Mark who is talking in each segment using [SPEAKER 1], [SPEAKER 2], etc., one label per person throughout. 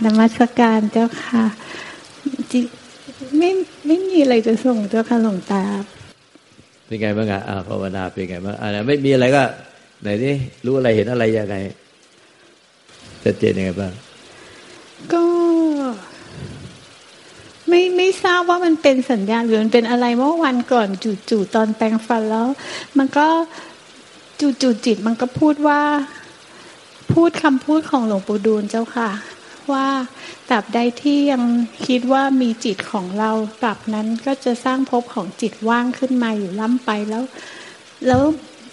[SPEAKER 1] กับนมัสการเจ้าค่ะจิไม่ไม่มีอะไรจะส่งเจ้าค่ะหลวงตา
[SPEAKER 2] เป็นไงบ้างอะภาวนาเป็นไงบ้างอ่าไม่มีอะไรก็ไหนนี่รู้อะไรเห็นอะไรยังไงชัดเจนยังไงบ้าง
[SPEAKER 1] ก็ ไม่ไม่ทราบว่ามันเป็นสัญญาณหรือมันเป็นอะไรเมื่อวันก่อนจู่ๆตอนแปลงฟันแล้ว มันก็จู่ๆจิตมันก็พูดว่า พูดคำพูดของหลวงปู่ดูลเจ้าค่ะ ว่าตราบใดที่ยังคิดว่ามีจิตของเราตราบนั้นก็จะสร้างภพของจิตว่างขึ้นมาอยู่ล้ำไปแล้ว แล้ว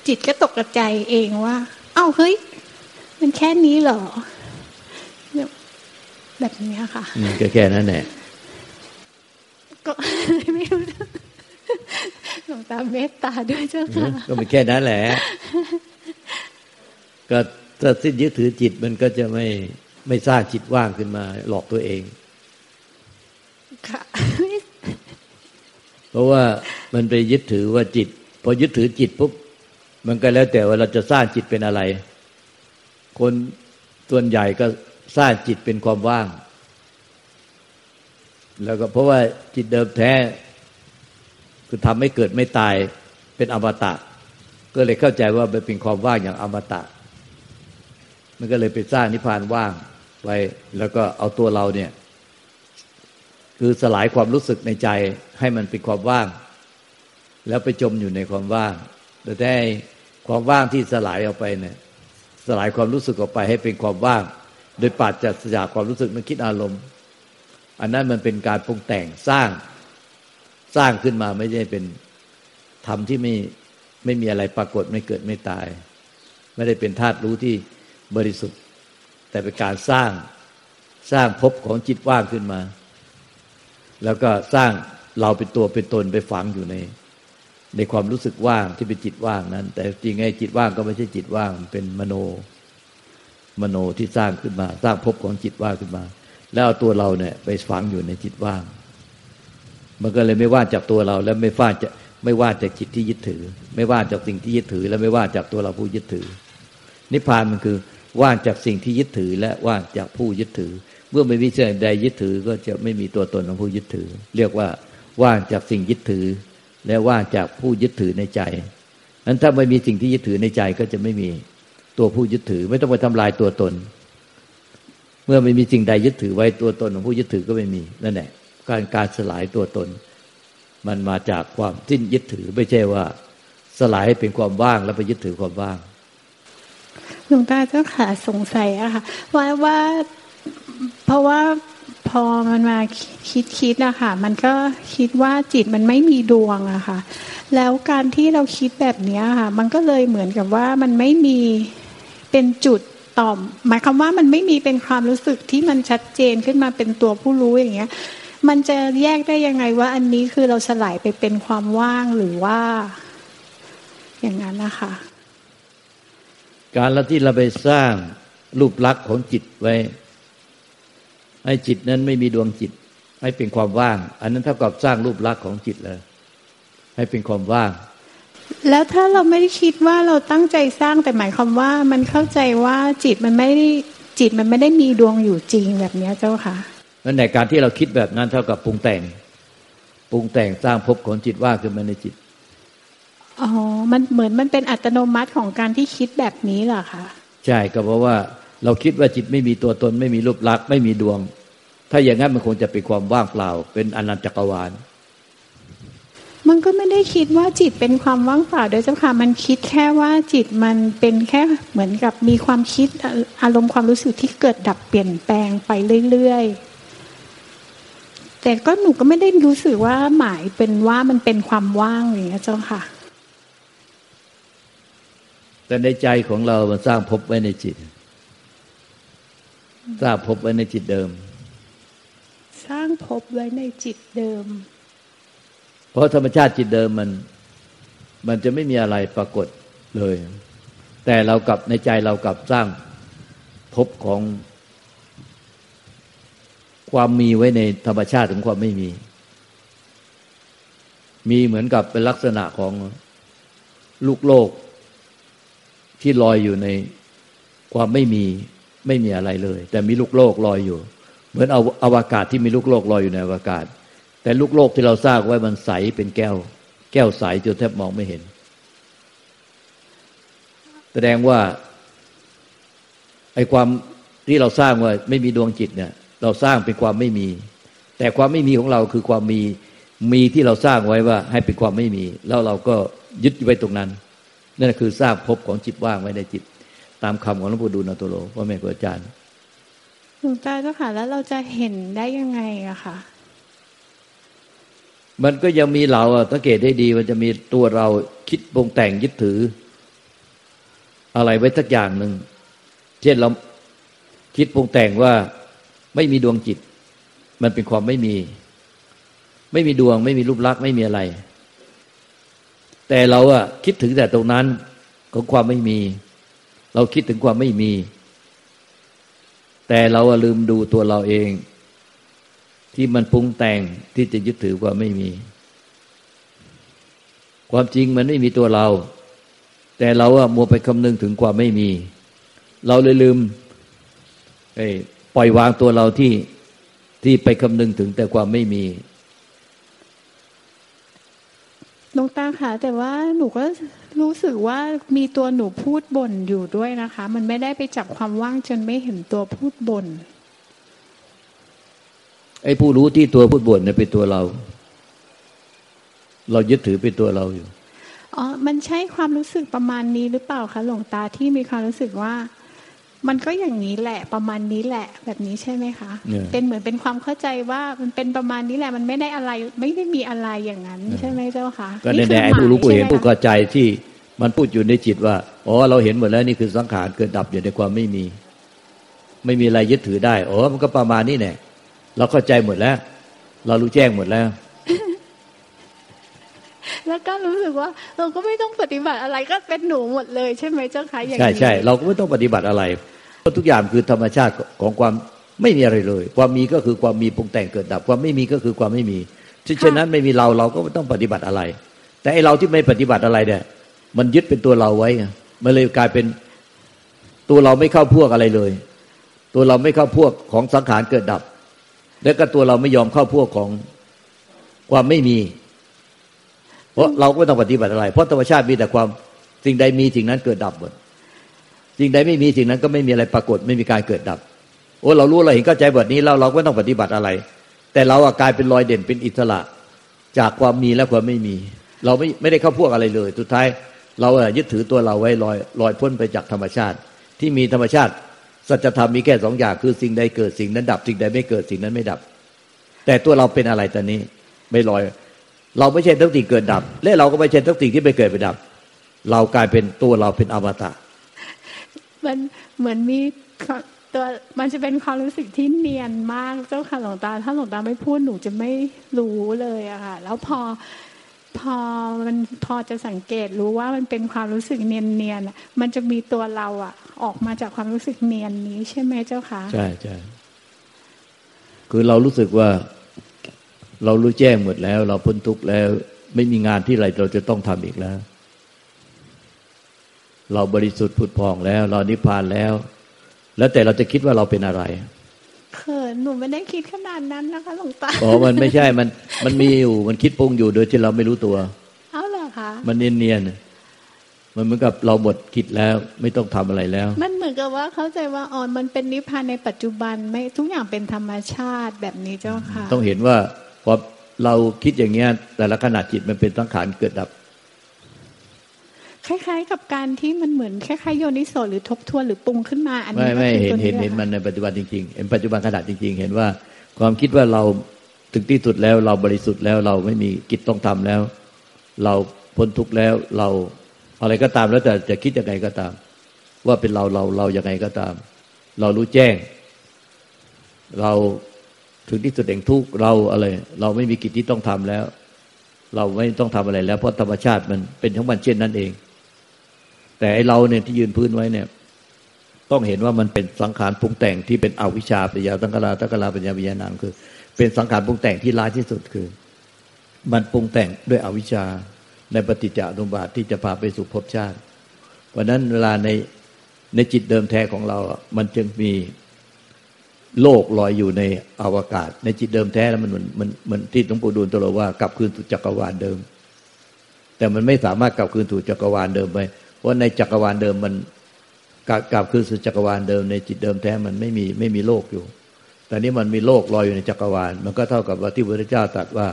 [SPEAKER 1] จิตก็ตกกระใจเองว่า เอ้าเฮ้ย มันแค่นี้เหรอ แบบนี้ค่ะ
[SPEAKER 2] ก็แค่นั้นแหละ
[SPEAKER 1] ก็ไม่รู้หลวงตาเมตตาด้วยเจ้าค่ะ
[SPEAKER 2] ก็ไม่แค่นั้นแหละ ก็ถ้าสิ้นยึดถือจิตมันก็จะไม่ ไม่สร้างจิตว่างขึ้นมา หลอกตัวเอง
[SPEAKER 1] ค่ะ
[SPEAKER 2] เพราะว่ามันไปยึดถือว่าจิต พอยึดถือจิตปุ๊บมันก็แล้วแต่ว่าเราจะสร้างจิตเป็นอะไร คนส่วนใหญ่ก็สร้างจิตเป็นความว่าง แล้วก็เพราะว่าจิตเดิมแท้ คือทำให้เกิดไม่ตายเป็นอมตะ ก็เลยเข้าใจว่ามันเป็นความว่างอย่างอมตะ มันก็เลยไปสร้างนิพพานว่าง ไว้ แล้วก็เอาตัวเราเนี่ย คือสลายความรู้สึกในใจให้มันเป็นความว่าง แล้วไปจมอยู่ในความว่างแต่ได้ความว่างที่สลายออกไปเนี่ย สลายความรู้สึกออกไปให้เป็นความว่าง โดยปัจจัยจากความรู้สึกนึกคิดอารมณ์ อันนั้นมันเป็นการปรุงแต่งสร้างสร้างขึ้นมาไม่ใช่เป็นธรรมที่ไม่ไม่มีอะไรปรากฏไม่เกิดไม่ตาย ไม่ได้เป็นธาตุรู้ที่บริสุทธิ์ แต่เป็นการสร้างสร้างภพของจิตว่างขึ้นมา แล้วก็สร้างเราเป็นตัวเป็นตนไปฝังอยู่ใน ในความรู้สึกว่างที่เป็นจิตว่างนั้น แต่จริงไอ้จิตว่างก็ไม่ใช่จิตว่างเป็นมโน มโนที่สร้างขึ้นมา สร้างภพของจิตว่างขึ้นมา แล้วเอาตัวเราเนี่ยไปฝังอยู่ในจิตว่าง มันก็เลยไม่ว่าจากตัวเราแล้วไม่ว่าจะไม่ว่าจากจิตที่ยึดถือ ไม่ว่าจากสิ่งที่ยึดถือ และไม่ว่าจากตัวเราผู้ยึดถือ นิพพานมันคือ ว่างจากสิ่งที่ยึดถือและว่างจากผู้ยึดถือ เมื่อไม่มีสิ่งใดยึดถือก็จะไม่มีตัวตนของผู้ยึดถือ เรียกว่าว่างจากสิ่งยึดถือ และว่างจากผู้ยึดถือในใจนั้นถ้าไม่มีสิ่งที่ยึดถือในใจก็จะไม่มีตัวผู้ยึดถือ ไม่ต้องไปทำลายตัวตน เมื่อไม่มีสิ่งใดยึดถือไว้ตัวตนของผู้ยึดถือก็ไม่มีนั่นแหละการการสลายตัวตน มันมาจากความสิ้นยึดถือไม่ใช่ว่าสลายให้เป็นความว่างแล้วไปยึดถือความว่าง
[SPEAKER 1] หลวงตาเจ้าขาสงสัยอะค่ะว่าว่าเพราะว่าพอมันมาคิดคิดอะค่ะ มันก็คิดว่าจิตมันไม่มีดวงอะค่ะ แล้วการที่เราคิดแบบนี้ค่ะ มันก็เลยเหมือนกับว่ามันไม่มีเป็นจุดต่อม หมายความว่ามันไม่มีเป็นความรู้สึกที่มันชัดเจนขึ้นมาเป็นตัวผู้รู้อย่างเงี้ย มันจะแยกได้ยังไงว่าอันนี้คือเราสลายไปเป็นความว่างหรือว่า อย่างนั้นนะคะ
[SPEAKER 2] การละที่เราไปสร้างรูปลักษณ์ของจิตไว้ ให้จิตนั้นไม่มีดวงจิต ให้เป็นความว่าง อันนั้นเท่ากับสร้างรูปลักษณ์ของจิตเลยให้เป็นความว่าง
[SPEAKER 1] แล้วถ้าเราไม่ได้คิดว่าเราตั้งใจสร้างแต่หมายความว่า มันเข้าใจว่าจิตมันไม่ได้จิตมันไม่ได้มีดวงอยู่จริงแบบนี้เจ้าค่ะ
[SPEAKER 2] นั่นในการที่เราคิดแบบนั้นเท่ากับปรุงแต่งปรุงแต่งสร้างภพของจิตว่าขึ้นมาในจิต
[SPEAKER 1] อ๋อ มันเหมือนมันเป็นอัตโนมัติของการที่คิดแบบนี้เหรอคะ
[SPEAKER 2] ใช่ก็เพราะว่าเราคิดว่าจิตไม่มีตัวตน ไม่มีรูปลักษณ์ไม่มีดวง ถ้าอย่างนั้นมันคงจะเป็นความว่างเปล่า เป็นอนันตจักรวาล
[SPEAKER 1] มันก็ไม่ได้คิดว่าจิตเป็นความว่างเปล่าโดยเจ้าค่ะมันคิดแค่ว่าจิตมันเป็นแค่เหมือนกับมีความคิดอารมณ์ความรู้สึกที่เกิดดับเปลี่ยนแปลงไปเรื่อยๆแต่ก็หนูก็ไม่ได้รู้สึกว่าหมายเป็นว่ามันเป็นความว่างอย่างนี้เจ้าค่ะ
[SPEAKER 2] แต่ในใจของเรามันสร้างภพไว้ในจิต สร้างภพไว้ในจิตเดิม
[SPEAKER 1] สร้างภพไว้ในจิตเดิม
[SPEAKER 2] เพราะธรรมชาติจิตเดิมมัน มันจะไม่มีอะไรปรากฏเลย แต่เรากับในใจเรากับสร้างพบของ ความมีไว้ในธรรมชาติของความไม่มี มีเหมือนกับเป็นลักษณะของลูกโลก ที่ลอยอยู่ในความไม่มีไม่มีอะไรเลย แต่มีลูกโลกลอยอยู่ เหมือนเอาอวกาศที่มีลูกโลกลอยอยู่ในอวกาศ แต่ลูกโลกที่เราสร้างไว้มันใสเป็นแก้ว แก้วใสจนแทบมองไม่เห็น แสดงว่าไอ้ความที่เราสร้างว่าไม่มีดวงจิตเนี่ย เราสร้างเป็นความไม่มี แต่ความไม่มีของเราคือความมีมีที่เราสร้างไว้ว่าให้เป็นความไม่มี แล้วเราก็ยึดไว้ตรงนั้น นั่นคือสร้างภพของจิตว่างไว้ในจิต ตามคำของหลวงปู่ดูลนตโลพ่อแม่ครูอาจารย์
[SPEAKER 1] หลวงตาเจ้าค่ะแล้วเราจะเห็นได้ยังไงอะค่ะ
[SPEAKER 2] มันก็ยังมีเราสังเกตได้ดีมันจะมีตัวเราคิดปรุงแต่งยึดถือ อะไรไว้สักอย่างหนึ่งเช่นเราคิดปรุงแต่งว่าไม่มีดวงจิต มันเป็นความไม่มี ไม่มีดวง ไม่มีรูปลักษณ์ไม่มีอะไร แต่เราอะคิดถึงแต่ตรงนั้นของความไม่มี เราคิดถึงความไม่มี แต่เราลืมดูตัวเราเอง ที่มันปรุงแต่งที่จะยึดถือว่าไม่มี ความจริงมันไม่มีตัวเรา แต่เราอะมัวไปคำนึงถึงความไม่มี เราเลยลืมปล่อยวางตัวเราที่ที่ไปคำนึงถึงแต่ความไม่มี
[SPEAKER 1] ลงตาค่ะแต่ว่าหนูก็รู้สึกว่ามีตัวหนูพูดบ่นอยู่ด้วยนะคะ มันไม่ได้ไปจับความว่างจนไม่เห็นตัวพูดบ่น
[SPEAKER 2] ไอ้ผู้รู้ที่ตัวพูดบ่นเนี่ยเป็นตัวเรา เรายึดถือเป็นตัวเราอยู่
[SPEAKER 1] อ๋อมันใช่ความรู้สึกประมาณนี้หรือเปล่าคะหลวงตาที่มีความรู้สึกว่า มันก็อย่างนี้แหละประมาณนี้แหละแบบนี้ใช่ไหมคะ เป็นเหมือนเป็นความเข้าใจว่ามันเป็นประมาณนี้แหละมันไม่ได้อะไรไม่ได้มีอะไรอย่างนั้น ใช่ไหมเจ้าคะ
[SPEAKER 2] ก็ในไอ้ผู้รู้ผู้เห็นผู้เข้าใจที่มันพูดอยู่ในจิตว่าอ๋อเราเห็นหมดแล้วนี่คือสังขารเกิดดับอยู่ในความไม่มี ไม่มีอะไรยึดถือได้อ๋อมันก็ประมาณนี้แน่เราเข้าใจหมดแล้ว เรารู้แจ้งหมดแล้ว
[SPEAKER 1] แล้วก็รู้สึกว่าเราก็ไม่ต้องปฏิบัติอะไรก็เป็นหนูหมดเลยใช่ไหมเจ้าคะอย่างนี้
[SPEAKER 2] ใช่ใช่เราก็ไม่ต้องปฏิบัติอะไรเพราะทุกอย่างคือธรรมชาติของความไม่มีอะไรเลย ความมีก็คือความมีปรุงแต่งเกิดดับ ความไม่มีก็คือความไม่มีฉะนั้นไม่มีเราเราก็ไม่ต้องปฏิบัติอะไร แต่ไอเราที่ไม่ปฏิบัติอะไรเนี่ย มันยึดเป็นตัวเราไว้มันเลยกลายเป็นตัวเราไม่เข้าพวกอะไรเลย ตัวเราไม่เข้าพวกของสังขารเกิดดับ แล้วก็ตัวเราไม่ยอมเข้าพวกของความไม่มี เพราะเราก็ไม่ต้องปฏิบัติอะไร เพราะธรรมชาติมีแต่ความสิ่งใดมีสิ่งนั้นเกิดดับหมดสิ่งใดไม่มีสิ่งนั้นก็ไม่มีอะไรปรากฏไม่มีการเกิดดับ โอ้เรารู้เราเห็นเข้าใจบทนี้แล้วเราก็ต้องปฏิบัติอะไร แต่เรากลายเป็นรอยเด่นเป็นอิสระ จากความมีและความไม่มี เราไม่ไม่ได้เข้าพวกอะไรเลย สุดท้ายเรายึดถือตัวเราไว้ลอยลอยพ้นไปจากธรรมชาติ ที่มีธรรมชาติสัจธรรมมีแค่สองอย่างคือสิ่งใดเกิดสิ่งนั้นดับ สิ่งใดไม่เกิดสิ่งนั้นไม่ดับ แต่ตัวเราเป็นอะไรตอนนี้ ไม่ลอย เราไม่ใช่ทั้งสิ่งเกิดดับ และเราก็ไม่ใช่ทั้งสิ่งที่ไม่เกิดไปดับ เรากลายเป็นตัวเราเป็นอมตะ
[SPEAKER 1] มันเหมือนมีตัวมันจะเป็นความรู้สึกที่เนียนมากเจ้าค่ะหลวงตา ถ้าหลวงตาไม่พูดหนูจะไม่รู้เลยอะค่ะ แล้วพอพอมันพอจะสังเกตรู้ว่ามันเป็นความรู้สึกเนียนเนียนมันจะมีตัวเราอะออกมาจากความรู้สึกเนียนนี้ใช่ไหมเจ้าค่ะ
[SPEAKER 2] ใช่ใช่คือเรารู้สึกว่า เรารู้แจ้งหมดแล้ว เราพ้นทุกข์แล้ว ไม่มีงานที่ไรเราจะต้องทำอีกแล้ว เราบริสุทธิ์ผุดพองแล้ว เรานิพพานแล้ว แล้วแต่เราจะคิดว่าเราเป็นอะไร
[SPEAKER 1] เขินหนูไม่ได้คิดขนาดนั้นนะคะหลวงตา
[SPEAKER 2] อ๋อมันไม่ใช่มัน มันมีอยู่มันคิดปรุงอยู่โดยที่เราไม่รู้ตัว
[SPEAKER 1] เอาเหรอคะ
[SPEAKER 2] มันเนียนๆมันเหมือนกับเราหมดคิดแล้วไม่ต้องทำอะไรแล้ว
[SPEAKER 1] มันเหมือนกับว่าเข้าใจว่าอ๋อมันเป็นนิพพานในปัจจุบันไม่ทุกอย่างเป็นธรรมชาติแบบนี้เจ้าค่ะ
[SPEAKER 2] ต้องเห็นว่า พอเราคิดอย่างเงี้ย แต่ละขณะจิตมันเป็นสังขารเกิดดับ
[SPEAKER 1] คล้าย ๆ กับการที่มันเหมือนคล้ายๆโยนิโสหรือทบทวนหรือปรุงขึ้นมาอันนี้
[SPEAKER 2] ไม่ไม่เห็นเห็นเห็นมันในปัจจุบันจริงๆเห็นปัจจุบันขณะจริง ๆ เห็นว่า ความคิดว่าเราถึงที่สุดแล้วเราบริสุทธิ์แล้วเราไม่มีกิจต้องทำแล้ว เราพ้นทุกข์แล้วเราอะไรก็ตามแล้วแต่จะคิดยังไงก็ตาม ว่าเป็นเราเราเรายังไงก็ตาม เรารู้แจ้ง เรา ถึงที่สุดแห่งทุกเราอะไร เราไม่มีกิจที่ต้องทำแล้ว เราไม่ต้องทำอะไรแล้วเพราะธรรมชาติมันเป็นทั้งมันเช่นนั้นเอง แต่ไอเราเนี่ยที่ยืนพื้นไว้เนี่ย ต้องเห็นว่ามันเป็นสังขารปรุงแต่งที่เป็นอวิชชาปัญญาตังกลาตังกลาปัญญาวิญญาณังคือ เป็นสังขารปรุงแต่งที่ร้ายที่สุดคือ มันปรุงแต่งด้วยอวิชชาในปฏิจจสมบาทที่จะพาไปสู่ภพชาติ เพราะนั้นเวลาในในจิตเดิมแท้ของเรา มันจึงมี โลกลอยอยู่ในอวกาศ ในจิตเดิมแท้แล้วมันมันมันที่หลวงปู่ดูลตรัสว่ากลับคืนสู่จักรวาลเดิม แต่มันไม่สามารถกลับคืนสู่จักรวาลเดิมไปเพราะในจักรวาลเดิมมันกลับกลับคืนสู่จักรวาลเดิม ในจิตเดิมแท้มันไม่มีไม่มีโลกอยู่ แต่นี้มันมีโลกลอยอยู่ในจักรวาล มันก็เท่ากับว่าที่พระพุทธเจ้าตรัสว่า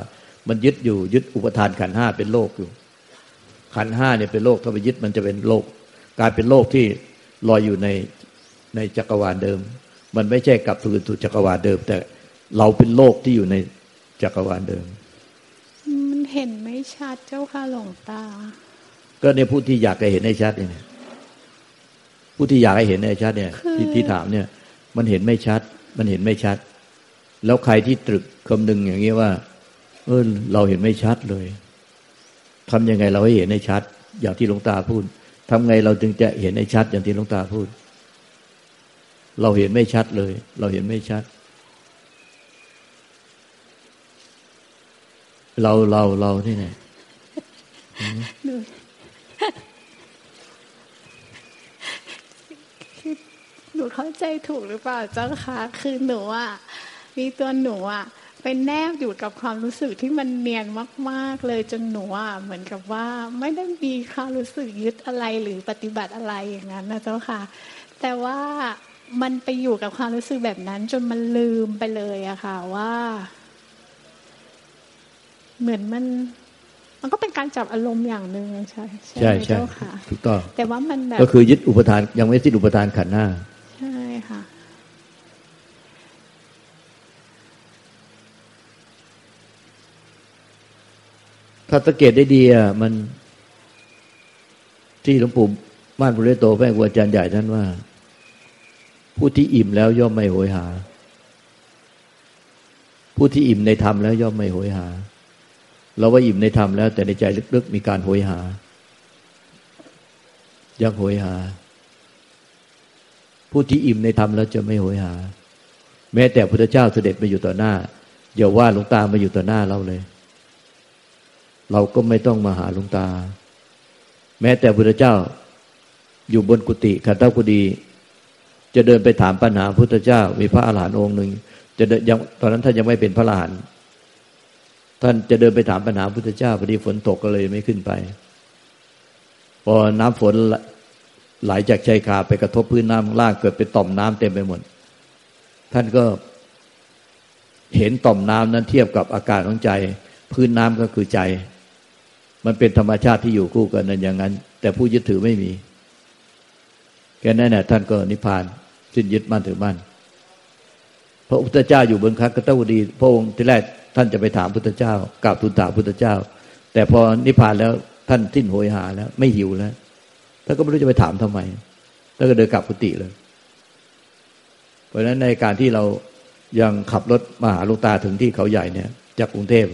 [SPEAKER 2] มันยึดอยู่ยึดอุปทานขันห้าเป็นโลกอยู่ ขันห้าเนี่ยเป็นโลกถ้าไปยึดมันจะเป็นโลกกลายเป็นโลกที่ลอยอยู่ในในจักรวาลเดิม มันไม่ใช่กลับคืนสู่จักรวาลเดิม แต่เราเป็นโลกที่อยู่ในจักรวาลเดิม
[SPEAKER 1] มันเห็นไม่ชัดเจ้าค่ะหลวงตา
[SPEAKER 2] ก็ในผู้ที่อยากให้เห็นให้ชัดเนี่ยผู้ที่อยากให้เห็นให้ชัดเนี่ยที่ที่ถามเนี่ย มันเห็นไม่ชัด มันเห็นไม่ชัด แล้วใครที่ตรึกคำนึงอย่างนี้ว่า เออเราเห็นไม่ชัดเลยทำยังไงเราให้เห็นให้ชัด อย่างที่หลวงตาพูดทำไงเราจึงจะเห็นให้ชัดอย่างที่หลวงตาพูด เราเห็นไม่ชัดเลย เราเห็นไม่ชัด เราเราเราที่ไหน
[SPEAKER 1] หนูหนูเข้าใจถูกหรือเปล่าเจ้าคะคือหนูอะมีตัวหนูอะเป็นแนบอยู่กับความรู้สึกที่มันเนียนมาก ๆ เลยจนหนูอะเหมือนกับว่าไม่ได้มีความรู้สึกยึดอะไรหรือปฏิบัติอะไรอย่างนั้นนะเจ้าค่ะ แต่ว่า มันไปอยู่กับความรู้สึกแบบนั้น จนมันลืมไปเลยอะค่ะว่า เหมือนมัน มันก็เป็นการจับอารมณ์อย่างหนึ่งใช่
[SPEAKER 2] ใช่ใช่ค่ะถูกต้อง
[SPEAKER 1] แต่ว่ามันแบบ
[SPEAKER 2] ก็คือยึดอุปทานยังไม่สิ้นอุปทานขันหน้า
[SPEAKER 1] ใช่ค่ะ
[SPEAKER 2] ถ้าสังเกตได้ดีอะมันที่หลวงปู่ม่านบุเรโตแม่ครูอาจารย์ใหญ่ท่านว่า ผู้ที่อิ่มแล้วย่อมไม่โหยหา ผู้ที่อิ่มในธรรมแล้วย่อมไม่โหยหา เราว่าอิ่มในธรรมแล้ว แต่ในใจลึกๆมีการโหยหา ยังโหยหา ผู้ที่อิ่มในธรรมแล้วจะไม่โหยหา แม้แต่พระเจ้าเสด็จมาอยู่ต่อหน้าอย่าว่าหลวงตามาอยู่ต่อหน้าเราเลย เราก็ไม่ต้องมาหาหลวงตา แม้แต่พระเจ้าอยู่บนกุฏิขันธกุฎี จะเดินไปถามปัญหาพุทธเจ้า มีพระอาหารหันต์องค์หนึ่งจะยังตอนนั้นท่านยังไม่เป็นพระอรหันต์ท่านจะเดินไปถามปัญหาพุทธเจ้าพอดีฝนตกก็เลยไม่ขึ้นไป พอน้ำฝนไหลจากชายคาไปกระทบพื้นน้ำล่างเกิดเป็นต่อมน้ำเต็มไปหมดท่านก็เห็นต่อมน้ำนั้นเทียบกับอากาศของใจ พื้นน้ำก็คือใจ มันเป็นธรรมชาติที่อยู่คู่กันนั่นอย่างนั้น แต่ผู้ยึดถือไม่มีแค่นั้นแหละท่านก็นิพพาน สิ้นยึดมั่นถือมั่นพระพุทธเจ้าอยู่บนคักตวดี พระองค์ที่แรกท่านจะไปถามพุทธเจ้ากราบทูลถามพุทธเจ้า แต่พอนิพพานแล้วท่านสิ้นโหยหาแล้ว ไม่หิวแล้วท่านก็ไม่รู้จะไปถามทำไมท่านก็เดินกลับกุฏิเลย เพราะฉะนั้นในการที่เรายังขับรถมาหาลูกตาถึงที่เขาใหญ่เนี่ย จากกรุงเทพ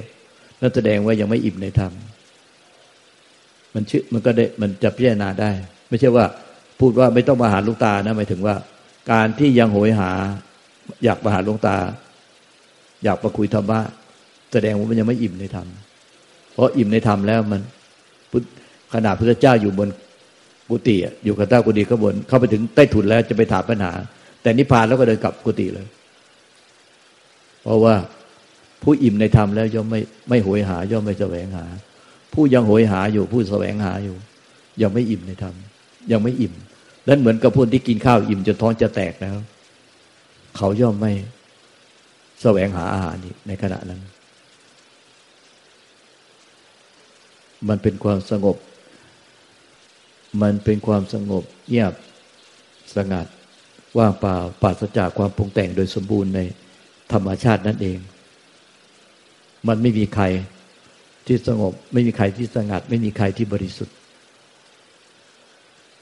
[SPEAKER 2] นั่นแสดงว่ายังไม่อิ่มในธรรมมันชื่อมันก็ได้มันจะพิจารณาได้ ไม่ใช่ว่าพูดว่าไม่ต้องมาหาลุงตานะหมายถึงว่า การที่ยังโหยหา อยากมาหาลุงตา อยากมาคุยธรรมะแสดงว่ามันยังไม่อิ่มในธรรม เพราะอิ่มในธรรมแล้วมันขนาดพระเจ้าอยู่บนกุฏิอยู่กับเต้ากุฏิข้างบน เข้าไปถึงใต้ถุนแล้วจะไปถามปัญหา แต่นิพพานแล้วก็เดินกลับกุฏิเลย เพราะว่าผู้อิ่มในธรรมแล้วย่อมไม่ไม่โหยหา ย่อมไม่แสวงหา ผู้ยังโหยหาอยู่ผู้แสวงหาอยู่ ยังไม่อิ่มในธรรมยังไม่อิ่ม นั้นเหมือนกับคนที่กินข้าวอิ่มจนท้องจะแตกแล้ว เขาย่อมไม่แสวงหาอาหารในขณะนั้น มันเป็นความสงบ มันเป็นความสงบเงียบสงัด ว่างเปล่าปราศจากความปรุงแต่งโดยสมบูรณ์ในธรรมชาตินั่นเอง มันไม่มีใครที่สงบ ไม่มีใครที่สงัด ไม่มีใครที่บริสุทธิ์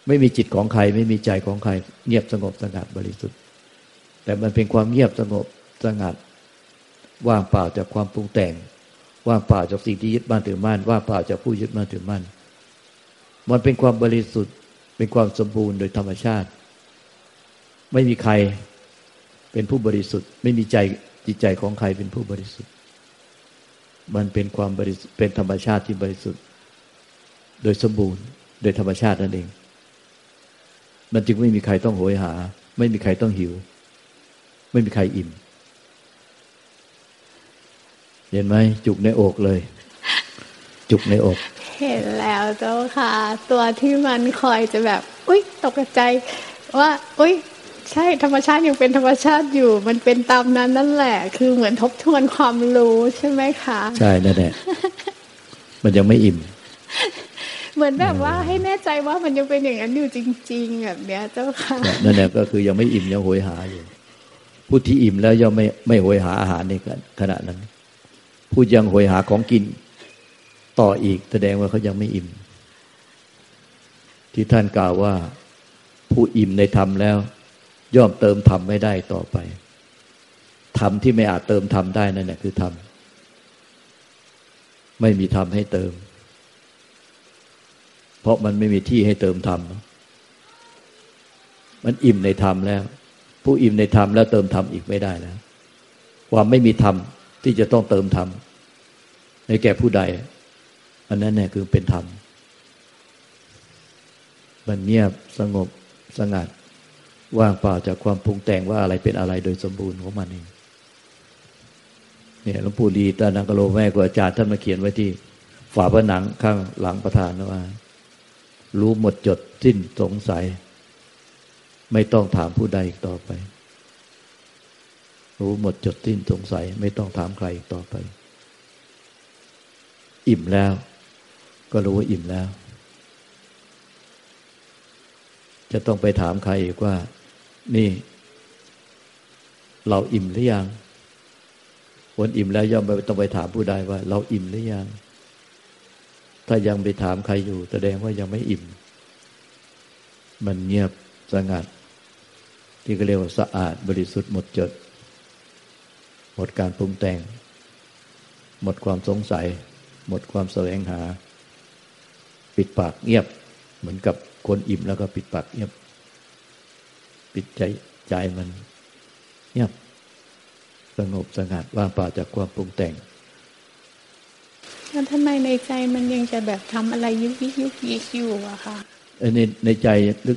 [SPEAKER 2] ไม่มีจิตของใคร ไม่มีใจของใคร เงียบสงบสงัดบริสุทธิ์ แต่มันเป็นความเงียบสงบสงัด ว่างเปล่าจากความปรุงแต่ง ว่างเปล่าจากสิ่งที่ยึดมั่นถือมั่นว่างเปล่าจากผู้ยึดมั่นถือมั่นมันเป็นความบริสุทธิ์ เป็นความสมบูรณ์โดยธรรมชาติ ไม่มีใครเป็นผู้บริสุทธิ์ ไม่มีใจจิตใจของใครเป็นผู้บริสุทธิ์ มันเป็นความบริสุทธิ์เป็นธรรมชาติที่บริสุทธิ์ โดยสมบูรณ์ โดยธรรมชาตินั่นเอง มันจึงไม่มีใครต้องโหยหา ไม่มีใครต้องหิว ไม่มีใครอิ่ม เห็นไหมจุกในอกเลย จุกในอก
[SPEAKER 1] เห็นแล้วเจ้าค่ะ ตัวที่มันคอยจะแบบ อุ้ยตกใจ ว่า อุ้ยใช่ธรรมชาติยังเป็นธรรมชาติอยู่ มันเป็นตามนั้นนั่นแหละ คือเหมือนทบทวนความรู้ใช่ไหมคะ
[SPEAKER 2] ใช่นั่นแหละมันยังไม่อิ่ม
[SPEAKER 1] เหมือนแบบว่าให้แน่ใจว่ามันยังเป็นอย่างนั้นอยู่จริง ๆ แบบเนี้ยเจ้าค่ะ
[SPEAKER 2] นั่นแหละก็คือยังไม่อิ่มยังโหยหาอยู่ผู้ที่อิ่มแล้วยังไม่ไม่โหยหาอาหารในขณะนั้น ผู้ยังโหยหาของกินต่ออีกแสดงว่าเขายังไม่อิ่ม ที่ท่านกล่าวว่าผู้อิ่มในธรรมแล้ว ย่อมเติมธรรมไม่ได้ต่อไปธรรมที่ไม่อาจเติมธรรมได้นั่นแหละคือธรรมไม่มีธรรมให้เติม เพราะมันไม่มีที่ให้เติมธรรม มันอิ่มในธรรมแล้ว ผู้อิ่มในธรรมแล้วเติมธรรมอีกไม่ได้แล้ว ความไม่มีธรรมที่จะต้องเติมธรรมในแก่ผู้ใด อันนั้นเนี่ยคือเป็นธรรม มันเงียบสงบสงัด ว่างเปล่าจากความปรุงแต่งว่าอะไรเป็นอะไรโดยสมบูรณ์ของมันเองเนี่ยหลวงปู่ดีตานังกโลแม่กอาจารย์ท่านมาเขียนไว้ที่ฝาผนังข้างหลังประธานว่า รู้หมดจดสิ้นสงสัย ไม่ต้องถามผู้ใดอีกต่อไป รู้หมดจดสิ้นสงสัย ไม่ต้องถามใครอีกต่อไป อิ่มแล้ว ก็รู้ว่าอิ่มแล้ว จะต้องไปถามใครอีกว่า นี่ เราอิ่มหรือยังคนอิ่มแล้วย่อมไปต้องไปถามผู้ใดว่า เราอิ่มหรือยัง ถ้ายังไปถามใครอยู่ แสดงว่ายังไม่อิ่ม มันเงียบสงัด ที่ก็เรียกว่าสะอาดบริสุทธิ์หมดจด หมดการปรุงแต่ง หมดความสงสัย หมดความแสวงหา ปิดปากเงียบ เหมือนกับคนอิ่มแล้วก็ปิดปากเงียบ ปิดใจใจมัน เงียบ สงบสงัดว่างเปล่าจากความปรุงแต่ง
[SPEAKER 1] แล้วทำไมในใจมันยังจะแบบทำอะไรยุกยิกยุกยิกอยู่อะคะ
[SPEAKER 2] ในในใจ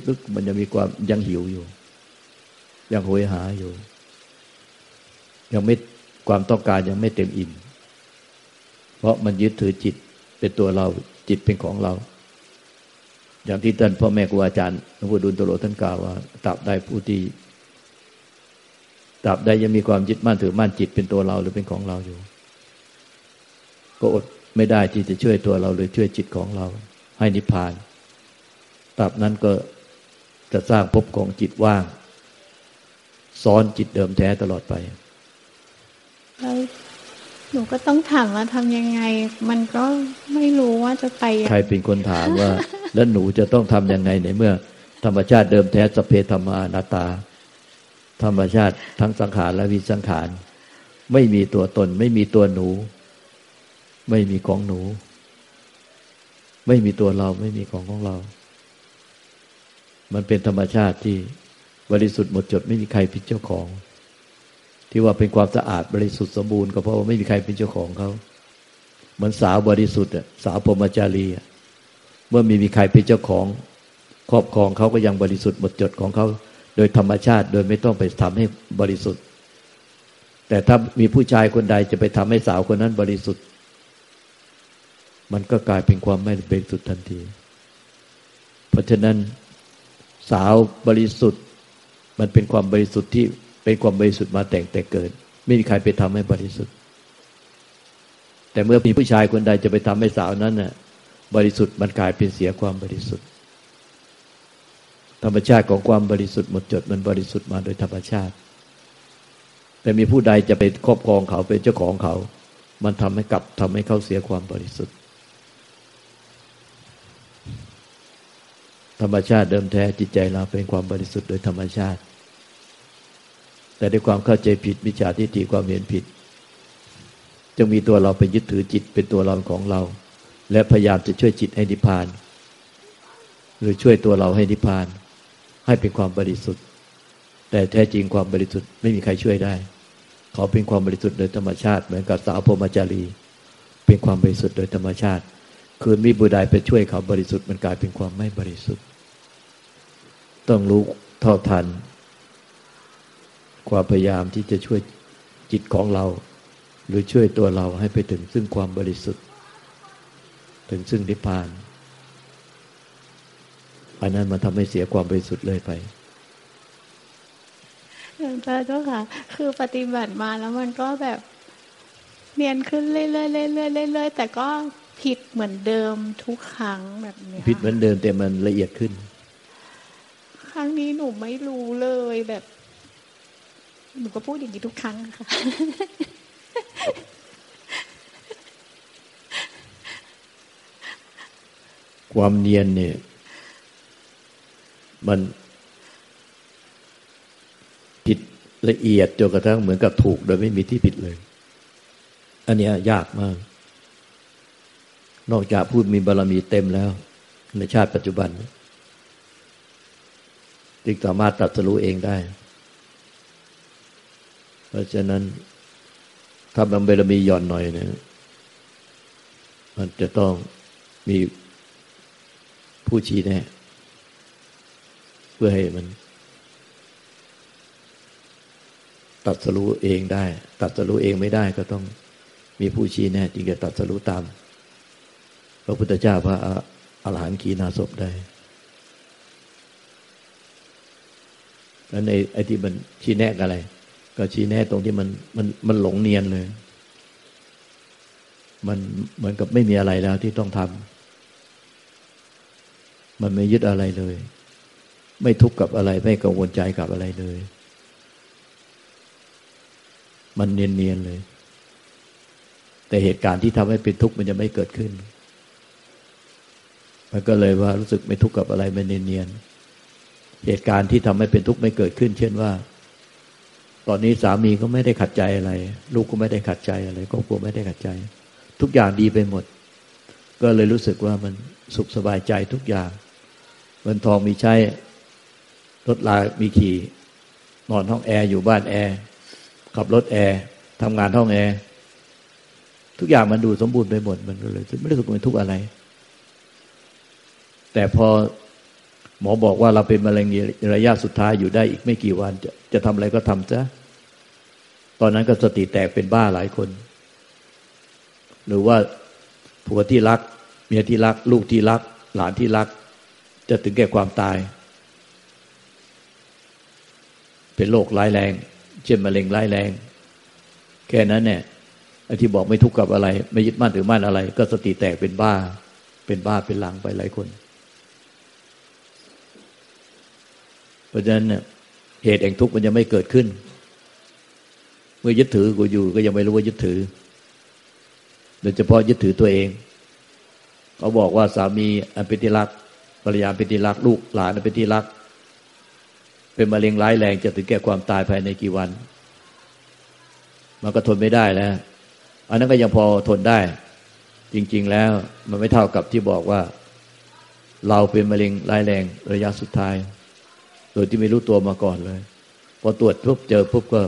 [SPEAKER 2] ลึกๆมันจะมีความยังหิวอยู่ ยังโหยหาอยู่ ยังไม่ความต้องการยังไม่เต็มอิ่ม เพราะมันยึดถือจิตเป็นตัวเราจิตเป็นของเรา อย่างที่ท่านพ่อแม่ครูอาจารย์หลวงพ่อดุลตโลท่านกล่าวว่าตราบใดผู้ที่ตราบใดยังมีความยึดมั่นถือมั่นจิตเป็นตัวเราหรือเป็นของเราอยู่ ก็อด ไม่ได้ที่จะช่วยตัวเราหรือช่วยจิตของเรา ให้นิพพานตราบนั้นก็จะสร้างภพของจิตว่างซ้อนจิตเดิมแท้ตลอดไป
[SPEAKER 1] หนูก็ต้องถามว่าทำยังไง มันก็ไม่รู้ว่าจะไป
[SPEAKER 2] ใครเป็นคนถามว่า แล้วหนูจะต้องทํำยังไงในเมื่อ ธรรมชาติเดิมแท้สเพธรรมานาตา ธรรมชาติทั้งสังขารและวิสังขาร ไม่มีตัวตน ไม่มีตัวหนู ไม่มีของหนู ไม่มีตัวเราไม่มีของของเรา มันเป็นธรรมชาติที่บริสุทธิ์หมดจดไม่มีใครผิดเจ้าของ ที่ว่าเป็นความสะอาดบริสุทธิ์สมบูรณ์ก็เพราะว่าไม่มีใครเป็นเจ้าของเขาเหมือนสาวบริสุทธิ์สาวพรมจารีเมื่อมีมีใครเป็นเจ้าของครอบครองเขาก็ยังบริสุทธิ์หมดจดของเขาโดยธรรมชาติโดยไม่ต้องไปทำให้บริสุทธิ์ แต่ถ้ามีผู้ชายคนใดจะไปทำให้สาวคนนั้นบริสุทธิ์ มันก็กลายเป็นความไม่บริสุทธิ์ทันที เพราะฉะนั้นสาวบริสุทธิ์ มันเป็นความบริสุทธิ์ที่เป็นความบริสุทธิ์มาแต่งแต่เกิด ไม่มีใครไปทำให้บริสุทธิ์ แต่เมื่อมีผู้ชายคนใดจะไปทำให้สาวนั้นน่ะ บริสุทธิ์มันกลายเป็นเสียความบริสุทธิ์ ธรรมชาติของความบริสุทธิ์หมดจดมันบริสุทธิ์มาโดยธรรมชาติ แต่มีผู้ใดจะไปครอบครองเขาเป็นเจ้าของเขา มันทำให้กลับทำให้เขาเสียความบริสุทธิ์ ธรรมชาติเดิมแท้จิตใจเราเป็นความบริสุทธิ์โดยธรรมชาติ แต่ด้วยความเข้าใจผิดมิจฉาทิฏฐิความเห็นผิดจึงมีตัวเราไปยึดถือจิตเป็นตัวเราของเรา และพยายามจะช่วยจิตให้นิพพาน หรือช่วยตัวเราให้นิพพาน ให้เป็นความบริสุทธิ์ แต่แท้จริงความบริสุทธิ์ไม่มีใครช่วยได้เขาเป็นความบริสุทธิ์โดยธรรมชาติ เหมือนกับสาวพรมจารี เป็นความบริสุทธิ์โดยธรรมชาติ คืนมีบุไดไปช่วยเขาบริสุทธิ์มันกลายเป็นความไม่บริสุทธิ์ ต้องรู้เท่าทันคความพยายามที่จะช่วยจิตของเรา หรือช่วยตัวเราให้ไปถึงซึ่งความบริสุทธิ์ ถึงซึ่งนิพพาน อันนั้นมันทำให้เสียความบริสุทธิ์เลยไป
[SPEAKER 1] หลวงตาเจ้าค่ะ คือปฏิบัติมาแล้วมันก็แบบเนียนขึ้นเรื่อยๆเรื่อยๆเรื่อยๆแต่ก็ผิดเหมือนเดิมทุกครั้งแบบนี้
[SPEAKER 2] ผิดเหมือนเดิมแต่มันละเอียดขึ้น
[SPEAKER 1] ครั้งนี้หนูไม่รู้เลยแบบ หนูก็พูดอย่างนี้ทุกครั้งค่ะ
[SPEAKER 2] ความเนียนเนี่ย มันผิดละเอียดจนกระทั่งเหมือนกับถูก โดยไม่มีที่ผิดเลย อันนี้ยากมาก นอกจากพูดมีบารรมีเต็มแล้ว ในชาติปัจจุบัน จึงสามารถตัดสู้เองได้ เพราะฉะนั้นถ้ามันบารมีหย่อนหน่อยเนี่ยมันจะต้องมีผู้ชี้แน่เพื่อให้มัน ตัดสรู้เองได้ ตัดสรู้เองไม่ได้ก็ต้องมีผู้ชี้แน่จึงจะตัดสรู้ตาม พระพุทธเจ้าพระอรหันต์ขีนาศพได้ แล้วในไอ้ที่มันชี้แนะอะไร ก็ชี้แนะตรงที่มันมันมันหลงเนียนเลย มันเหมือนกับไม่มีอะไรแล้วที่ต้องทำมันไม่ยึดอะไรเลย ไม่ทุกข์กับอะไร ไม่กังวลใจกับอะไรเลย มันเนียนๆเลย แต่เหตุการณ์ที่ทำให้เป็นทุกข์มันจะไม่เกิดขึ้นมันก็เลยว่ารู้สึกไม่ทุกข์กับอะไรไม่เนียน เหตุการณ์ที่ทำให้เป็นทุกข์ไม่เกิดขึ้น เช่นว่า ตอนนี้สามีก็ไม่ได้ขัดใจอะไร ลูกก็ไม่ได้ขัดใจอะไรครอบครัวไม่ได้ขัดใจ ทุกอย่างดีไปหมด ก็เลยรู้สึกว่ามันสุขสบายใจทุกอย่างเงินทองมีใช้รถรามีขี่นอนห้องแอร์อยู่บ้านแอร์ขับรถแอร์ทำงานห้องแอร์ทุกอย่างมันดูสมบูรณ์ไปหมดมันก็เลย ไม่รู้สึกเป็นทุกข์อะไร แต่พอ หมอบอกว่าเราเป็นมะเร็งระยะสุดท้ายอยู่ได้อีกไม่กี่วัน จะจะทำอะไรก็ทำซะตอนนั้นก็สติแตกเป็นบ้าหลายคน หรือว่าผัวที่รัก เมียที่รัก ลูกที่รัก หลานที่รัก จะถึงแก่ความตาย เป็นโรคร้ายแรง เช่นมะเร็งร้ายแรง แค่นั้นเนี่ยไอ้ที่บอกไม่ทุกข์กับอะไร ไม่ยึดมั่นถือมั่นอะไร ก็สติแตกเป็นบ้า เป็นบ้าเป็นหลังไปหลายคน เพราะฉะนั้นเนี่ยเหตุแห่งทุกข์มันยังไม่เกิดขึ้น เมื่อยึดถือกูอยู่ก็ยังไม่รู้ว่ายึดถือโดยเฉพาะยึดถือตัวเอง เขาบอกว่าสามีอันเป็นที่รักภรรยาเป็นที่รักลูกหลานอันเป็นที่รัก เป็นมะเร็งร้ายแรงจะถึงแก่ความตายภายในกี่วัน มันก็ทนไม่ได้แล้ว อันนั้นก็ยังพอทนได้ จริง ๆ แล้วมันไม่เท่ากับที่บอกว่า เราเป็นมะเร็งร้ายแรงระยะสุดท้าย โดยที่ไม่รู้ตัวมาก่อนเลย พอตรวจปุ๊บเจอปุ๊บก็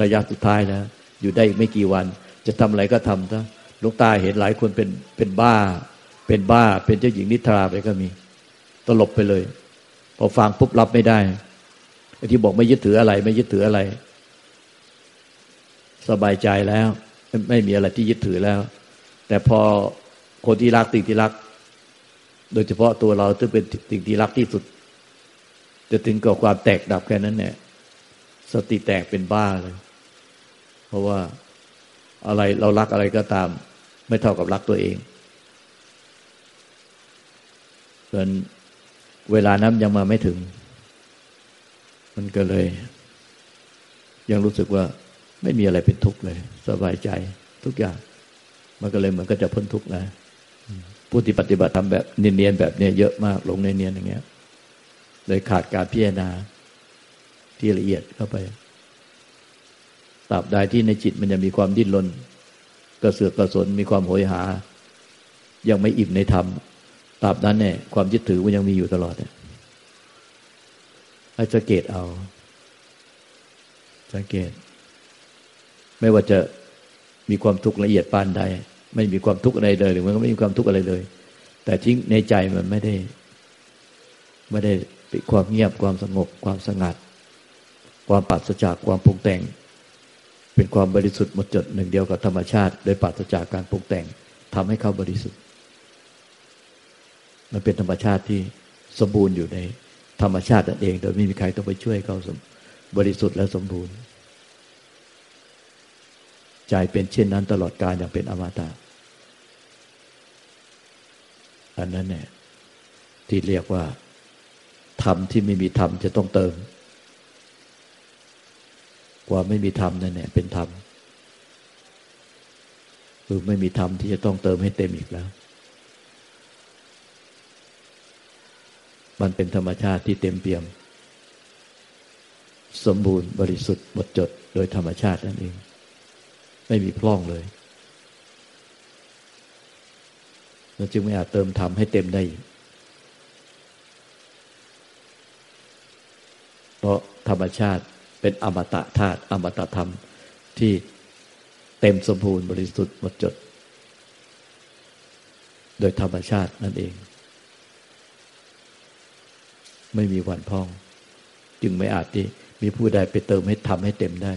[SPEAKER 2] ระยะสุดท้ายแล้ว อยู่ได้ไม่กี่วัน จะทำอะไรก็ทำซะลูกตาเห็นหลายคนเป็นเป็นบ้า เป็นบ้า เป็นเจ้าหญิงนิทราไปก็มี ตลบไปเลย พอฟังปุ๊บรับไม่ได้ไอ้ที่บอกไม่ยึดถืออะไร ไม่ยึดถืออะไร สบายใจแล้ว ไม่มีอะไรที่ยึดถือแล้ว แต่พอคนที่รักสิ่งที่รัก โดยเฉพาะตัวเราที่เป็นสิ่งที่รักที่สุด จะถึงกับความแตกดับแค่นั้นเนี่ยสติแตกเป็นบ้าเลย เพราะว่าอะไรเรารักอะไรก็ตาม ไม่เท่ากับรักตัวเองส่วนเวลานั้นยังมาไม่ถึง มันก็เลย ยังรู้สึกว่าไม่มีอะไรเป็นทุกข์เลย สบายใจทุกอย่าง มันก็เลยเหมือนก็จะพ้นทุกข์นะผู้ที่ปฏิบัติทำแบบเนียนๆแบบเนี้ยเยอะมากหลงเนียนๆอย่างเงี้ย เลยขาดการพิจารณาที่ละเอียดเข้าไปตราบใดที่ในจิตมันจะมีความดิ้นรนกระเสือกกระสนมีความโหยหา ยังไม่อิ่มในธรรมตราบนั้นเนี่ยความยึดถือมันยังมีอยู่ตลอดเนี่ยให้สังเกตเอา สังเกต ไม่ว่าจะมีความทุกข์ละเอียดปานใดไม่มีความทุกข์อะไรเลยหรือมันก็ไม่มีความทุกข์อะไรเลย แต่ทิ้งในใจมันไม่ได้ ไม่ได้ เป็นความเงียบความสงบ ความสงัด ความปัสจากความปรุงแต่ง เป็นความบริสุทธิ์หมดจดหนึ่งเดียวกับธรรมชาติ โดยปัสจากการปรุงแต่งทำให้เขาบริสุทธิ์ มันเป็นธรรมชาติที่สมบูรณ์อยู่ในธรรมชาตินั่นเอง โดยไม่มีใครต้องไปช่วยเขาบริสุทธิ์และสมบูรณ์ใจเป็นเช่นนั้นตลอดกาลอย่างเป็นอมตะอันนั้นเนี่ยที่เรียกว่า ธรรมที่ไม่มีธรรมจะต้องเติมความไม่มีธรรมนั่นแหละเป็นธรรมคือไม่มีธรรมที่จะต้องเติมให้เต็มอีกแล้ว มันเป็นธรรมชาติที่เต็มเปี่ยม สมบูรณ์บริสุทธิ์หมดจดโดยธรรมชาตินั่นเอง ไม่มีพร่องเลยเราจึงไม่อาจเติมธรรมให้เต็มได้เพราะ ธรรมชาติ เป็นอมตะธาตุอมตะธรรมที่เต็มสมบูรณ์บริสุทธิ์หมดจด โดยธรรมชาตินั่นเอง ไม่มีวันพอง จึงไม่อาจที่มีผู้ใดไปเติมให้ทำให้เต็มได้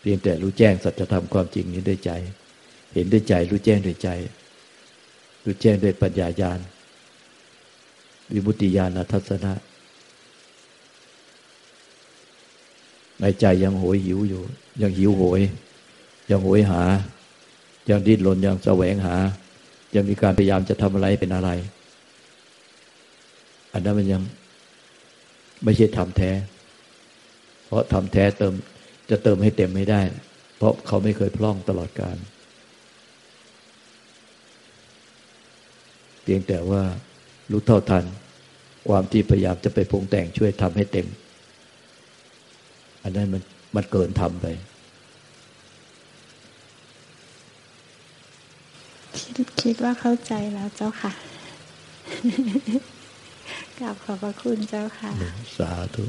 [SPEAKER 2] เพียงแต่รู้แจ้งสัจธรรมความจริงนี้ด้วยใจ เห็นด้วยใจ รู้แจ้งด้วยใจ รู้แจ้งด้วยปัญญาญาณ วิมุติญาณทัศนะ ในใจยังโหยหิวอยู่ ยังหิวโหย ยังโหยหา ยังดิ้นรนยังแสวงหา ยังมีการพยายามจะทำอะไรเป็นอะไร อันนั้นมันยังไม่ใช่ทำแท้ เพราะทำแท้เติมจะเติมให้เต็มไม่ได้ เพราะเขาไม่เคยพร่องตลอดการเพียงแต่ว่า รู้เท่าทัน ความที่พยายามจะไปปรุงแต่งช่วยทำให้เต็ม อันนั้นมันมันเกินทำไป
[SPEAKER 1] คิดคิดว่าเข้าใจแล้วเจ้าค่ะกราบขอบพระคุณเจ้าค่ะ
[SPEAKER 2] สาธุ